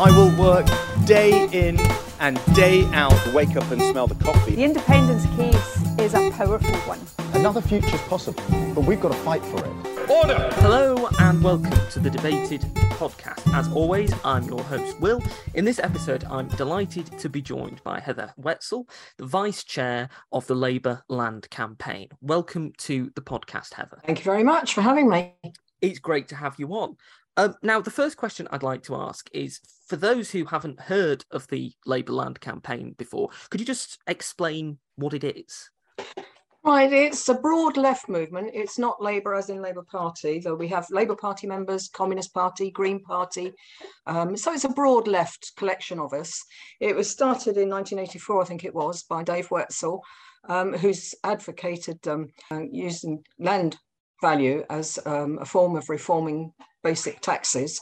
I will work day in and day out. Wake up and smell the coffee. The independence case is a powerful one. Another future's possible, but we've got to fight for it. Order! Hello and welcome to the Debated podcast. As always, I'm your host, Will. In this episode, I'm delighted to be joined by Heather Wetzel, the Vice Chair of the Labour Land Campaign. Welcome to the podcast, Heather. Thank you very much for having me. It's great to have you on. Um, now, the first question I'd like to ask is for those who haven't heard of the Labour Land Campaign before, could you just explain what it is? Right, it's a broad left movement. It's not Labour as in Labour Party, though we have Labour Party members, Communist Party, Green Party. Um, so it's a broad left collection of us. It was started in 1984, I think it was, by Dave Wetzel, um, who's advocated um, using land value as um, a form of reforming basic taxes,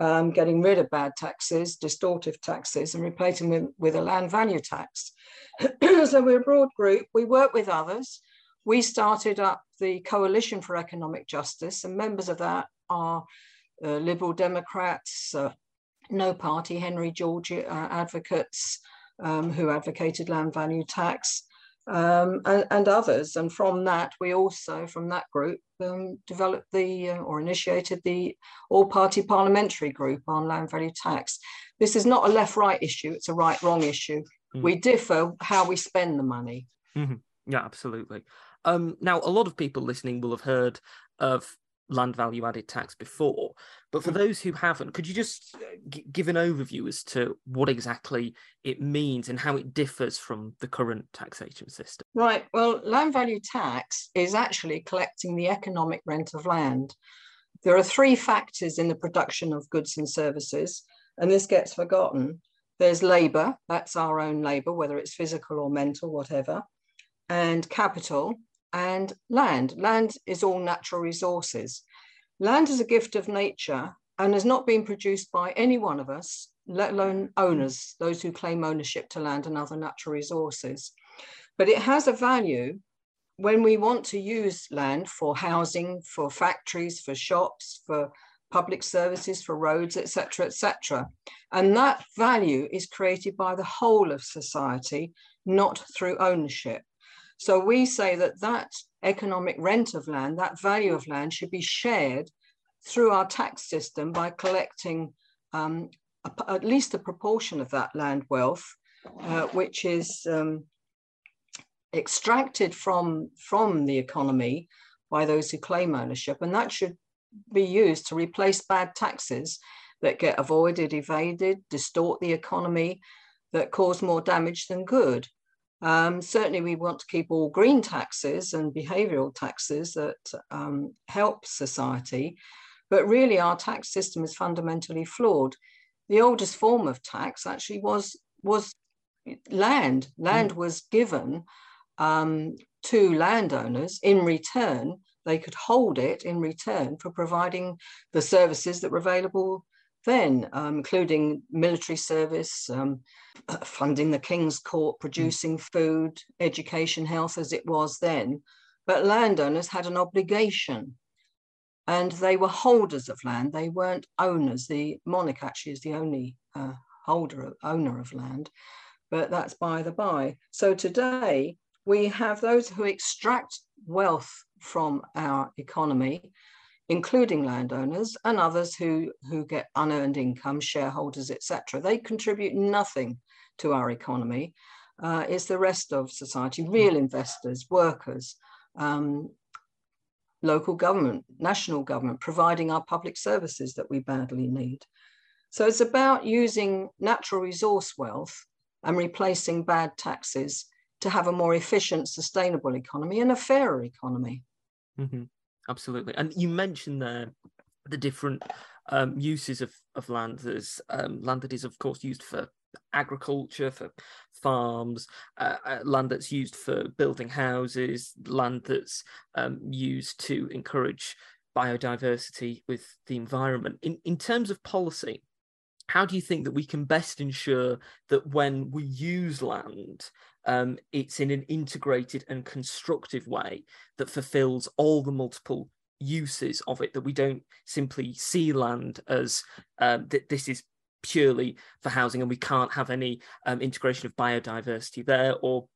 um, getting rid of bad taxes, distortive taxes, and replacing them with, with a land value tax. so we're a broad group. We work with others. We started up the Coalition for Economic Justice, and members of that are uh, Liberal Democrats, uh, No Party, Henry George uh, advocates um, who advocated land value tax, um, and, and, others. And from that, we also, from that group, um, developed the uh, or initiated the all party parliamentary group on land value tax. This is not a left right issue, it's a right wrong issue. Mm. We differ how we spend the money. Mm-hmm. Yeah, absolutely. Um, now, a lot of people listening will have heard of land value added tax before. But for mm. those who haven't, could you just uh, g- give an overview as to what exactly it means and how it differs from the current taxation system? Right. Well, land value tax is actually collecting the economic rent of land. There are three factors in the production of goods and services, and this gets forgotten. There's labour, that's our own labour, whether it's physical or mental, whatever, and capital, and land. Land is all natural resources. Land is a gift of nature and has not been produced by any one of us, let alone owners, those who claim ownership to land and other natural resources. But it has a value when we want to use land for housing, for factories, for shops, for public services, for roads, etc., etc. And that value is created by the whole of society, not through ownership. So we say that that economic rent of land, that value of land should be shared through our tax system by collecting um, a, at least a proportion of that land wealth, uh, which is um, extracted from, from the economy by those who claim ownership. And that should be used to replace bad taxes that get avoided, evaded, distort the economy, that cause more damage than good. Um, certainly, we want to keep all green taxes and behavioural taxes that um, help society, but really our tax system is fundamentally flawed. The oldest form of tax actually was was land. Land mm. was given um, to landowners in return. They could hold it in return for providing the services that were available then, um, including military service, um, funding the King's Court, mm. producing food, education, health as it was then. But landowners had an obligation and they were holders of land. They weren't owners. The monarch actually is the only uh, holder, owner of land, but that's by the by. So today we have those who extract wealth from our economy including landowners and others who, who get unearned income, shareholders, etc. They contribute nothing to our economy. Uh, it's the rest of society, real investors, workers, um, local government, national government, providing our public services that we badly need. So it's about using natural resource wealth and replacing bad taxes to have a more efficient, sustainable economy and a fairer economy. Mm-hmm absolutely. And you mentioned there the different um, uses of, of land. There's um, land that is, of course, used for agriculture, for farms, uh, uh, land that's used for building houses, land that's um, used to encourage biodiversity with the environment. In, in terms of policy, how do you think that we can best ensure that when we use land, um, it's in an integrated and constructive way that fulfills all the multiple uses of it, that we don't simply see land as um, that this is purely for housing and we can't have any um, integration of biodiversity there or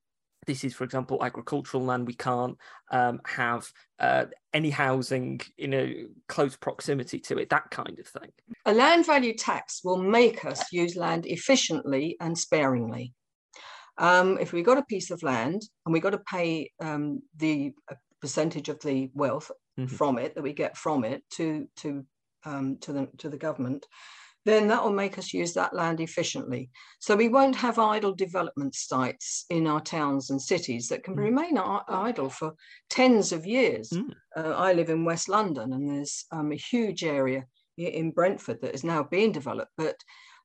this is, for example, agricultural land. We can't um, have uh, any housing in a close proximity to it, that kind of thing. A land value tax will make us use land efficiently and sparingly. Um, if we got a piece of land and we got to pay um, the percentage of the wealth mm-hmm. from it that we get from it to to um, to the to the government, then that will make us use that land efficiently. So we won't have idle development sites in our towns and cities that can mm. remain idle for tens of years. Mm. Uh, I live in West London and there's um, a huge area in Brentford that is now being developed, but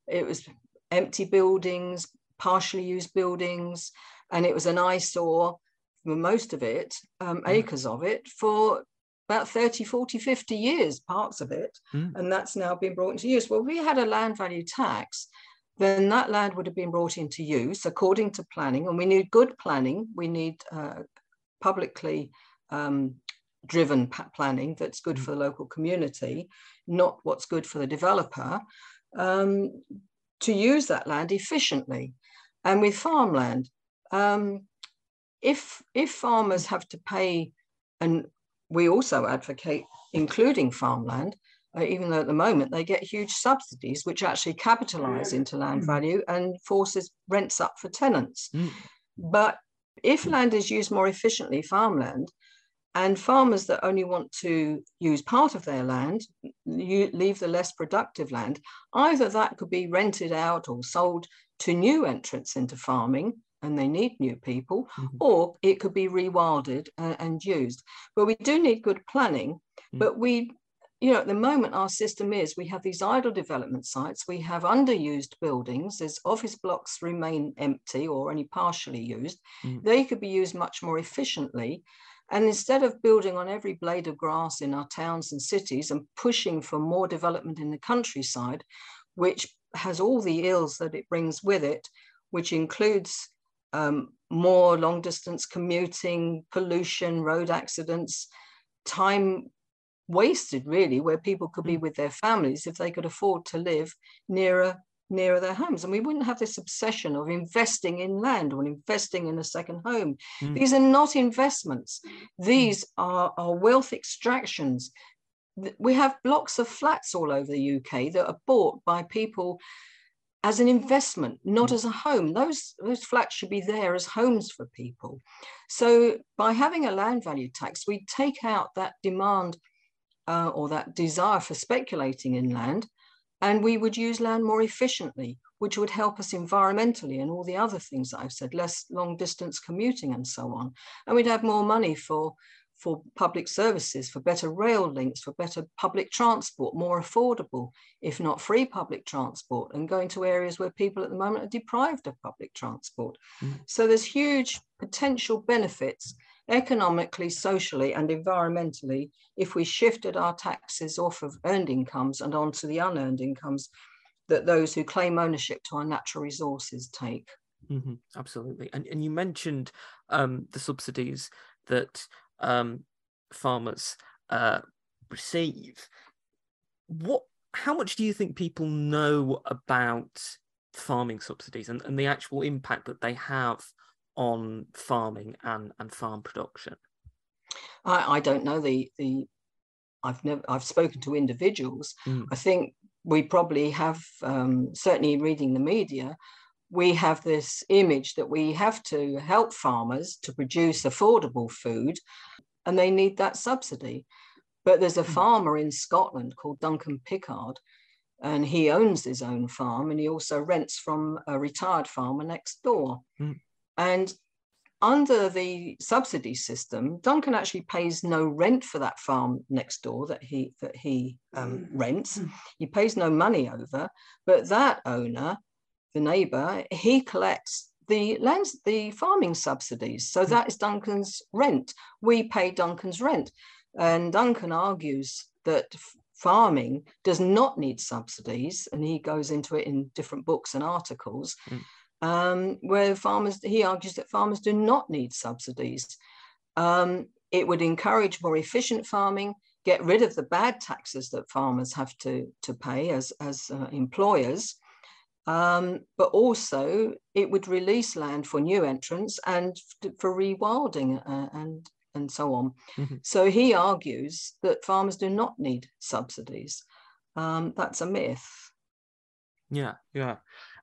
it was empty buildings, partially used buildings, and it was an eyesore for most of it, um, mm. acres of it, for about 30, 40, 50 years, parts of it, mm. and that's now been brought into use. Well, we had a land value tax, then that land would have been brought into use according to planning, and we need good planning. We need uh, publicly um, driven planning that's good mm. for the local community, not what's good for the developer, um, to use that land efficiently. And with farmland, um, if if farmers have to pay and we also advocate including farmland, uh, even though at the moment they get huge subsidies, which actually capitalize into land mm. value and forces rents up for tenants. Mm. But if land is used more efficiently, farmland, and farmers that only want to use part of their land, you leave the less productive land, either that could be rented out or sold to new entrants into farming, and they need new people, mm-hmm. or it could be rewilded and, and, used. But we do need good planning. Mm-hmm. But we, you know, at the moment, our system is we have these idle development sites, we have underused buildings, as office blocks remain empty or only partially used. Mm-hmm. They could be used much more efficiently. And instead of building on every blade of grass in our towns and cities and pushing for more development in the countryside, which has all the ills that it brings with it, which includes um, more long distance commuting, pollution, road accidents, time wasted really, where people could be mm. with their families if they could afford to live nearer nearer their homes. And we wouldn't have this obsession of investing in land or investing in a second home. Mm. These are not investments. These mm. are, are wealth extractions. We have blocks of flats all over the UK that are bought by people as an investment, not mm. as a home. Those, those flats should be there as homes for people. So by having a land value tax, we take out that demand uh, or that desire for speculating in land, and we would use land more efficiently, which would help us environmentally and all the other things that I've said, less long distance commuting and so on. And we'd have more money for for public services, for better rail links, for better public transport, more affordable, if not free public transport, and going to areas where people at the moment are deprived of public transport. Mm. So there's huge potential benefits economically, socially, and environmentally if we shifted our taxes off of earned incomes and onto the unearned incomes that those who claim ownership to our natural resources take. Mm-hmm, absolutely. And, and you mentioned um, the subsidies that um, farmers uh, receive. What? How much do you think people know about farming subsidies and, and the actual impact that they have on farming and, and farm production? I, I don't know the the I've never I've spoken to individuals. Mm. I think we probably have um, certainly reading the media we have this image that we have to help farmers to produce affordable food and they need that subsidy. But there's a hmm. farmer in Scotland called Duncan Pickard, and he owns his own farm and he also rents from a retired farmer next door. Mm. And under the subsidy system, Duncan actually pays no rent for that farm next door that he that he um, hmm. rents. Hmm. He pays no money over, but that owner the neighbour, he collects the land, the farming subsidies. So hmm. that is Duncan's rent. We pay Duncan's rent. And Duncan argues that farming does not need subsidies, and he goes into it in different books and articles, mm. um, where farmers, he argues that farmers do not need subsidies. Um, it would encourage more efficient farming, get rid of the bad taxes that farmers have to, to pay as, as uh, employers, Um, but also, it would release land for new entrants and for rewilding uh, and and so on. Mm-hmm. So he argues that farmers do not need subsidies. Um, that's a myth. Yeah, yeah.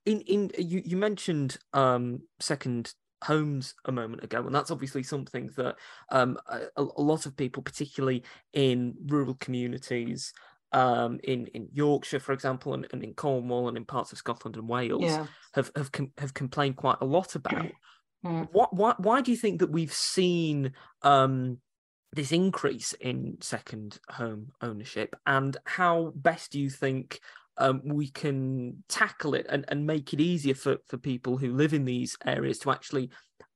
In in you you mentioned um, second homes a moment ago, and that's obviously something that um, a, a, lot of people, particularly in rural communities, um, in in Yorkshire, for example, and, and, in Cornwall and in parts of Scotland and Wales, yeah. have have com- have complained quite a lot about. Mm. What why why do you think that we've seen um, this increase in second home ownership, and how best do you think um, we can tackle it and, and make it easier for, for people who live in these areas to actually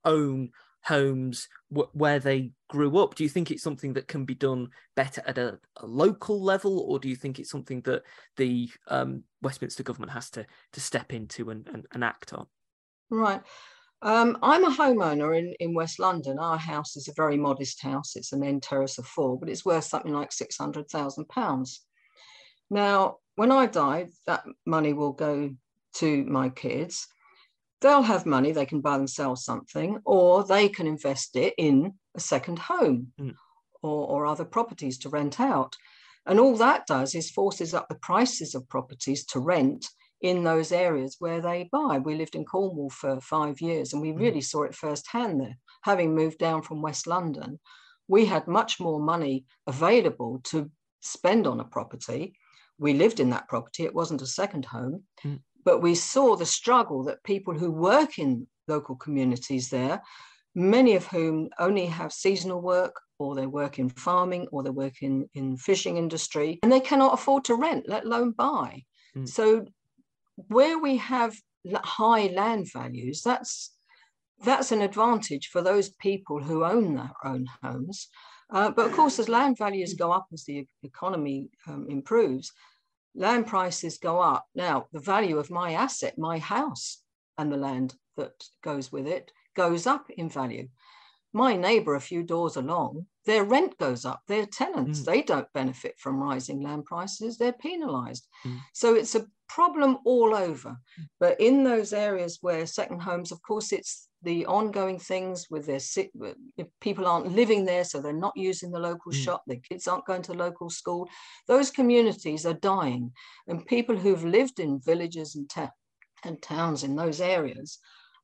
own homes w- where they grew up? Do you think it's something that can be done better at a, a local level, or do you think it's something that the um, Westminster government has to to step into and, and, and act on? Right. Um, I'm a homeowner in, in West London. Our house is a very modest house. It's an end terrace of four, but it's worth something like £600,000. Now, when I die, that money will go to my kids. They'll have money, they can buy themselves something, or they can invest it in a second home mm. or, or other properties to rent out. And all that does is forces up the prices of properties to rent in those areas where they buy. We lived in Cornwall for five years and we mm. really saw it firsthand there. Having moved down from West London, we had much more money available to spend on a property we lived in that property, it wasn't a second home, mm. But we saw the struggle that people who work in local communities there, many of whom only have seasonal work or they work in farming or they work in, in fishing industry and they cannot afford to rent, let alone buy. Mm. So where we have high land values, that's that's an advantage for those people who own their own homes uh, but of course, as land values go up, as the economy um, improves, land prices go up. Now, the value of my asset, my house, and the land that goes with it goes up in value. My neighbour, a few doors along, their rent goes up. Their tenants, mm. they don't benefit from rising land prices. They're penalised. Mm. So it's a problem all over. But in those areas where second homes, of course, it's the ongoing things with their sick people aren't living there so they're not using the local mm. shop their kids aren't going to local school those communities are dying and people who've lived in villages and, and towns in those areas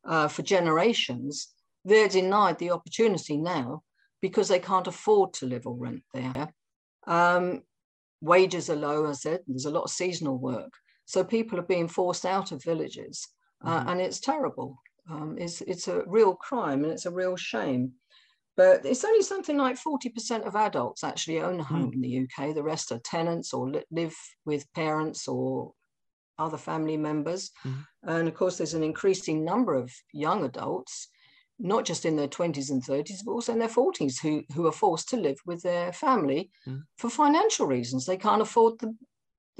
uh, for generations they're denied the opportunity now because they can't afford to live or rent there um, wages are low as i said there's a lot of seasonal work so people are being forced out of villages uh, mm-hmm. and it's terrible um, is it's a real crime and it's a real shame. But it's only something like 40% of adults actually own a home mm. in the UK. The rest are tenants or li- live with parents or other family members. Mm. And of course, there's an increasing number of young adults, not just in their 20s and 30s, but also in their 40s, who, who are forced to live with their family mm. for financial reasons. They can't afford the,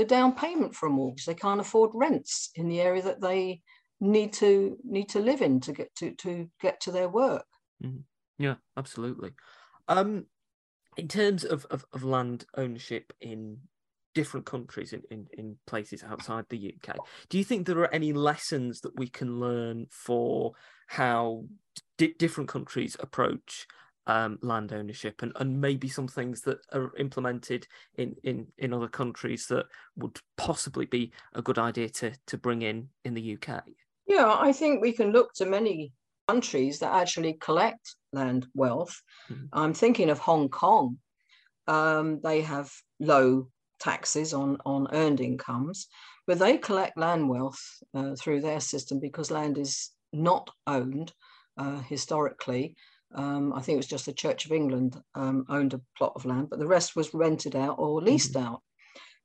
the down payment for a mortgage, they can't afford rents in the area that they need to need to live in to get to to get to their work. Mm-hmm. Yeah, absolutely. Um, in terms of, of, of land ownership in different countries in, in, in places outside the UK, do you think there are any lessons that we can learn for how d- different countries approach um, land ownership and, and maybe some things that are implemented in, in, in other countries that would possibly be a good idea to, to bring in in the UK? Yeah, I think we can look to many countries that actually collect land wealth. Mm-hmm. I'm thinking of Hong Kong. Um, they have low taxes on, on earned incomes, but they collect land wealth uh, through their system because land is not owned uh, historically. Um, I think it was just the Church of England um, owned a plot of land, but the rest was rented out or leased mm-hmm. out.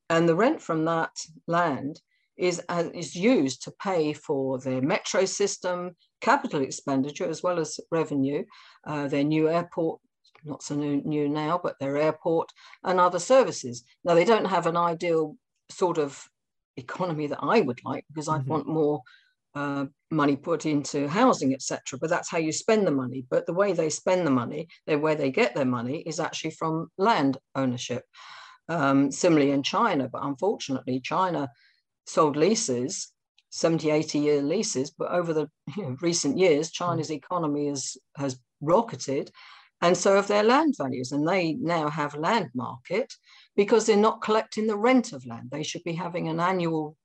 And the rent from that land is, uh, is used to pay for their metro system, capital expenditure, as well as revenue, uh, their new airport, not so new, new now, but their airport and other services. Now, they don't have an ideal sort of economy that I would like because I'd mm-hmm. want more uh, money put into housing, etc. But that's how you spend the money. But the way they spend the money, the way they get their money, is actually from land ownership. Um, similarly in China, but unfortunately, China sold leases 70, 80 year leases, but over the you know, recent years, China's economy has, has rocketed. And so have their land values. And they now have land market because they're not collecting the rent of land. They should be having an annual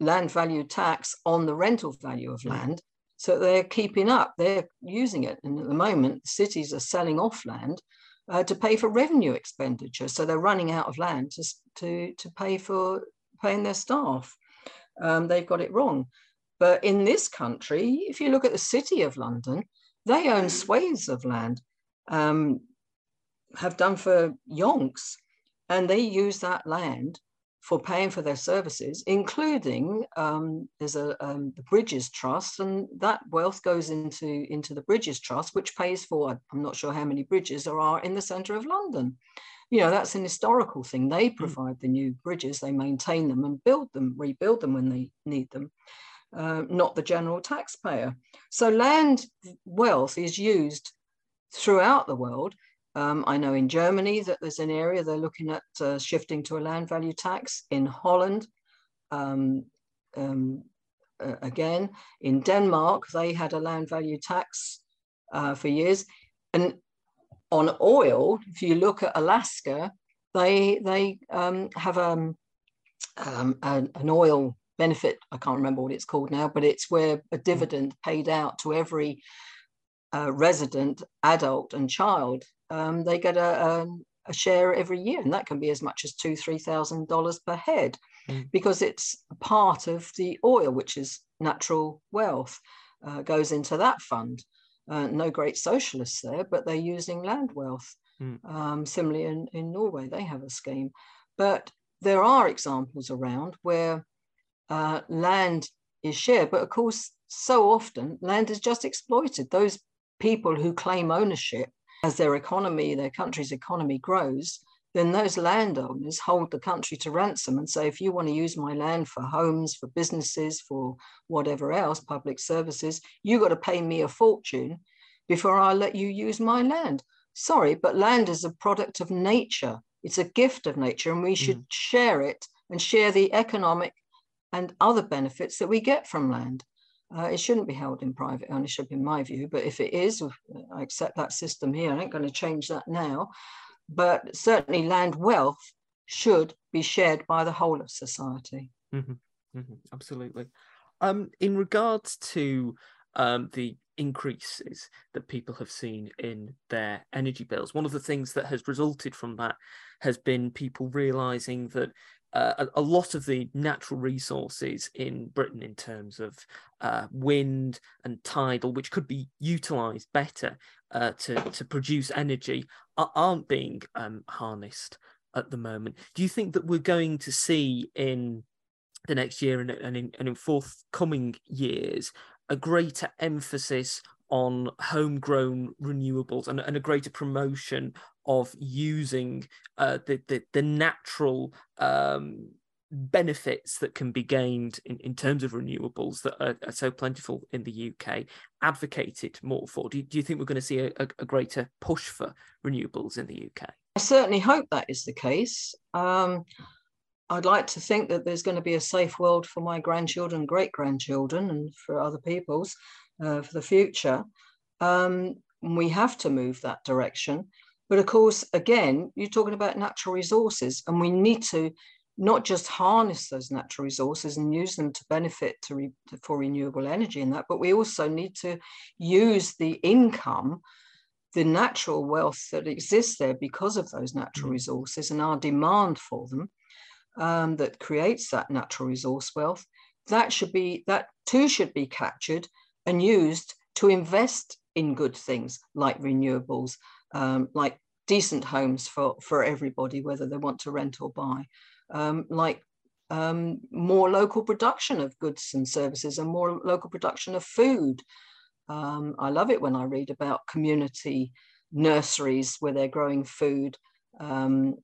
land value tax on the rental value of land. So they're keeping up, they're using it. And at the moment, cities are selling off land uh, to pay for revenue expenditure. So they're running out of land to, to, to pay for paying their staff. Um, they've got it wrong. But in this country, if you look at the city of London, they own swathes of land, um, have done for yonks, and they use that land for paying for their services, including um, there's a um, the Bridges Trust, and that wealth goes into into the Bridges Trust, which pays for I'm not sure how many bridges there are in the centre of London. You know that's an historical thing. They hmm. provide the new bridges, they maintain them and build them, rebuild them when they need them. Uh, not the general taxpayer. So land wealth is used throughout the world um, I know in Germany that there's an area they're looking at uh, shifting to a land value tax. In Holland, um, um, uh, again, in Denmark, they had a land value tax uh, for years. And on oil, if you look at Alaska, they they um, have um, um, an, an oil benefit. I can't remember what it's called now, but it's where a dividend paid out to every uh, resident, adult, and child um, they get a, a, um, a, share every year, and that can be as much as two, three thousand dollars per head, mm. because it's part of the oil, which is natural wealth, uh, goes into that fund. Uh, no great socialists there, but they're using land wealth. Mm. Um, similarly, in, in Norway, they have a scheme. But there are examples around where uh, land is shared, but of course, so often land is just exploited. Those people who claim ownership as their economy, their country's economy grows, then those landowners hold the country to ransom and say, if you want to use my land for homes, for businesses, for whatever else, public services, you got to pay me a fortune before I let you use my land. Sorry, but land is a product of nature. It's a gift of nature, and we should mm. share it and share the economic and other benefits that we get from land. Uh, it shouldn't be held in private ownership, in my view. But if it is, I accept that system here. I ain't going to change that now. But certainly, land wealth should be shared by the whole of society. Mm-hmm. Mm-hmm. Absolutely. Um, in regards to um, the increases that people have seen in their energy bills, one of the things that has resulted from that has been people realizing that uh, a, a, lot of the natural resources in Britain in terms of uh, wind and tidal, which could be utilised better uh, to, to produce energy, aren't being um, harnessed at the moment. Do you think that we're going to see in the next year and, and, in, and in forthcoming years a greater emphasis on homegrown renewables and, and a greater promotion of using uh, the, the, the natural um, benefits that can be gained in, in terms of renewables that are, are, so plentiful in the UK advocated more for? Do you, do you think we're going to see a, a, greater push for renewables in the UK? I certainly hope that is the case. Um, I'd like to think that there's going to be a safe world for my grandchildren, great grandchildren, and for other people's uh, for the future. Um, we have to move that direction. But of course, again, you're talking about natural resources, and we need to not just harness those natural resources and use them to benefit to re, for renewable energy and that, but we also need to use the income, the natural wealth that exists there because of those natural mm. resources and our demand for them um, that creates that natural resource wealth. That should be that too should be captured and used to invest in good things like renewables, um, like decent homes for, for everybody, whether they want to rent or buy, um, like um, more local production of goods and services and more local production of food. Um, I love it when I read about community nurseries where they're growing food um,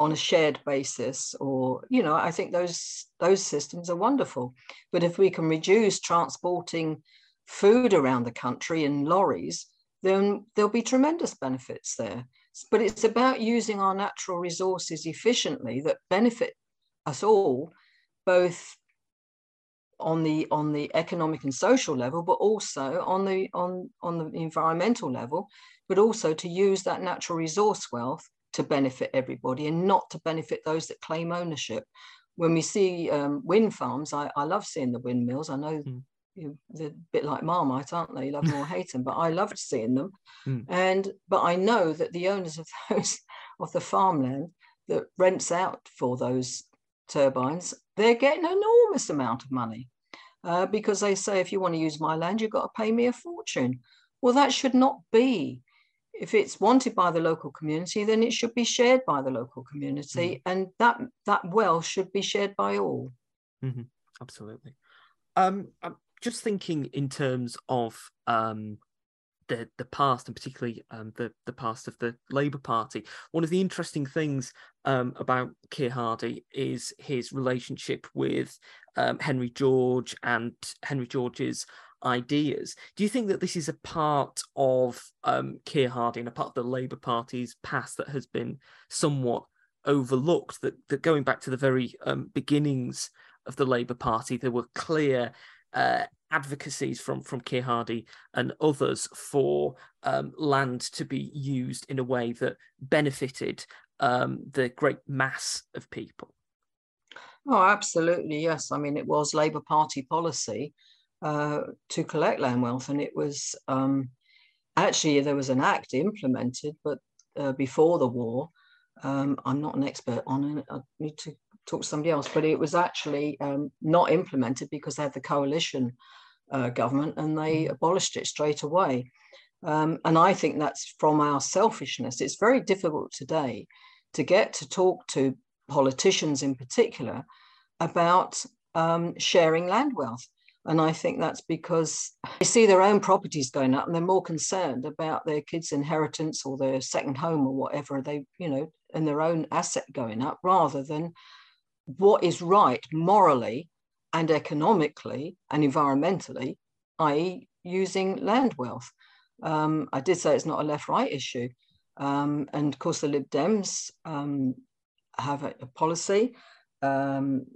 on a shared basis or you know i think those those systems are wonderful but if we can reduce transporting food around the country in lorries, then there'll be tremendous benefits there. But it's about using our natural resources efficiently that benefit us all, both on the on the economic and social level, but also on the on on the environmental level, but also to use that natural resource wealth to benefit everybody and not to benefit those that claim ownership. When we see um, wind farms, I, I love seeing the windmills. I know mm. You, they're a bit like Marmite, aren't they? You love them or hate them, but I loved seeing them. Mm. And but I know that the owners of those of the farmland that rents out for those turbines, they're getting an enormous amount of money uh, because they say if you want to use my land, you've got to pay me a fortune. Well, that should not be. If it's wanted by the local community, then it should be shared by the local community, mm-hmm. and that that wealth should be shared by all. Mm-hmm. Absolutely. Um, I'm just thinking in terms of um, the the past and particularly um, the the past of the Labour Party. One of the interesting things um, about Keir Hardie is his relationship with um, Henry George and Henry George's ideas. Do you think that this is a part of um, Keir Hardie and a part of the Labour Party's past that has been somewhat overlooked? That that going back to the very um, beginnings of the Labour Party, there were clear uh, advocacies from from Keir and others for um, land to be used in a way that benefited um, the great mass of people. Oh, absolutely, yes. I mean, it was Labour Party policy uh, to collect land wealth, and it was um, actually there was an act implemented, but uh, before the war. Um, I'm not an expert on it. I need to talk to somebody else, but it was actually um, not implemented because they had the coalition uh, government and they mm. abolished it straight away. Um, and I think that's from our selfishness. It's very difficult today to get to talk to politicians in particular about um, sharing land wealth. And I think that's because they see their own properties going up and they're more concerned about their kids' inheritance or their second home or whatever they, you know, and their own asset going up rather than what is right morally and economically and environmentally, i.e., using land wealth. Um, I did say it's not a left right issue. Um, and of course, the Lib Dems um, have a, a policy, um,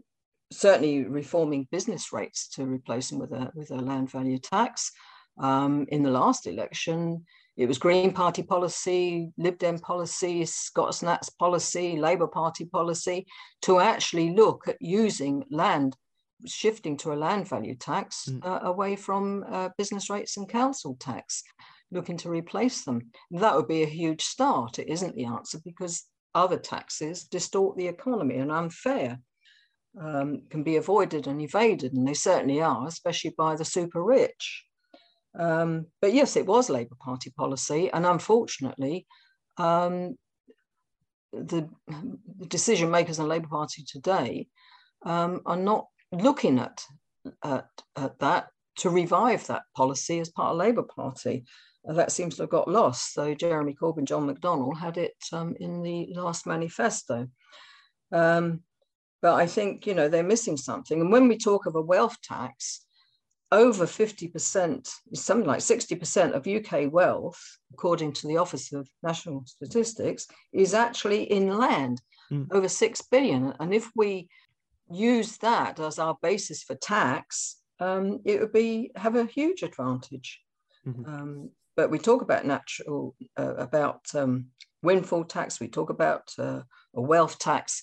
certainly reforming business rates to replace them with a, with a land value tax. Um, in the last election, it was Green Party policy, Lib Dem policy, Scots Nats policy, Labour Party policy to actually look at using land shifting to a land value tax mm. uh, away from uh, business rates and council tax, looking to replace them. That would be a huge start. It isn't the answer because other taxes distort the economy and unfair. Um, can be avoided and evaded, and they certainly are, especially by the super rich. Um, but yes, it was Labour Party policy, and unfortunately, um, the, the, decision makers in the Labour Party today um, are not looking at, at, at that to revive that policy as part of Labour Party. Uh, that seems to have got lost. So Jeremy Corbyn, John McDonnell had it um, in the last manifesto. Um, but I think, you know, they're missing something. And when we talk of a wealth tax, over 50%, something like 60% of UK wealth, according to the Office of National Statistics, is actually in land, mm. over 6 billion. And if we use that as our basis for tax, um, it would be have a huge advantage. Mm-hmm. Um, but we talk about natural, uh, about um, windfall tax. We talk about uh, a wealth tax.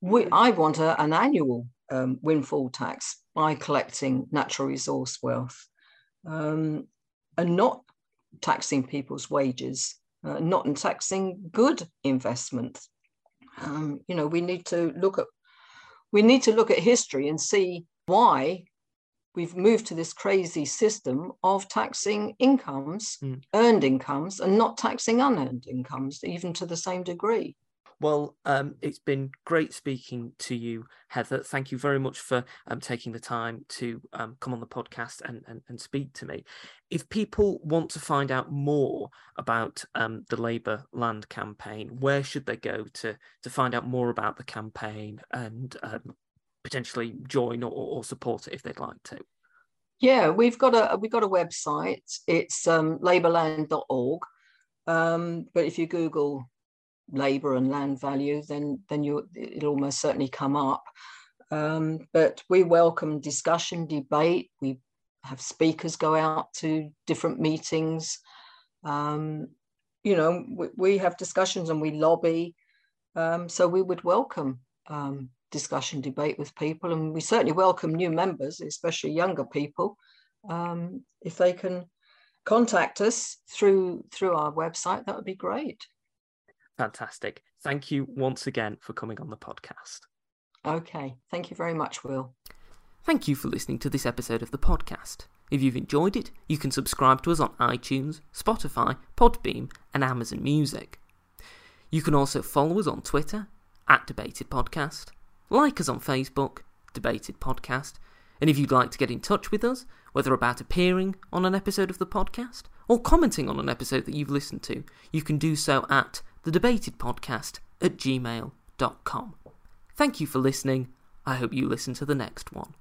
We, I want a, an annual um, windfall tax by collecting natural resource wealth, um, and not taxing people's wages, uh, not taxing good investment. Um, you know, we need to look at we need to look at history and see why we've moved to this crazy system of taxing incomes, mm. earned incomes, and not taxing unearned incomes, even to the same degree. Well, um, it's been great speaking to you, Heather. Thank you very much for um, taking the time to um, come on the podcast and, and, and, speak to me. If people want to find out more about um, the Labour Land campaign, where should they go to to find out more about the campaign and um, potentially join or, or, support it if they'd like to? Yeah, we've got a we've got a website. It's um, labourland.org. Um, but if you Google labour and land value, then then you it'll almost certainly come up. Um, but we welcome discussion, debate. We have speakers go out to different meetings. Um, you know, we, we, have discussions and we lobby. Um, so we would welcome um, discussion, debate with people, and we certainly welcome new members, especially younger people, um, if they can contact us through through our website. That would be great. Fantastic. Thank you once again for coming on the podcast. Okay. Thank you very much, Will. Thank you for listening to this episode of the podcast. If you've enjoyed it, you can subscribe to us on iTunes, Spotify, Podbean, and Amazon Music. You can also follow us on Twitter at Debated Podcast, like us on Facebook, Debated Podcast, and if you'd like to get in touch with us, whether about appearing on an episode of the podcast or commenting on an episode that you've listened to, you can do so at thedebatedpodcast at gmail.com. Thank you for listening. I hope you listen to the next one.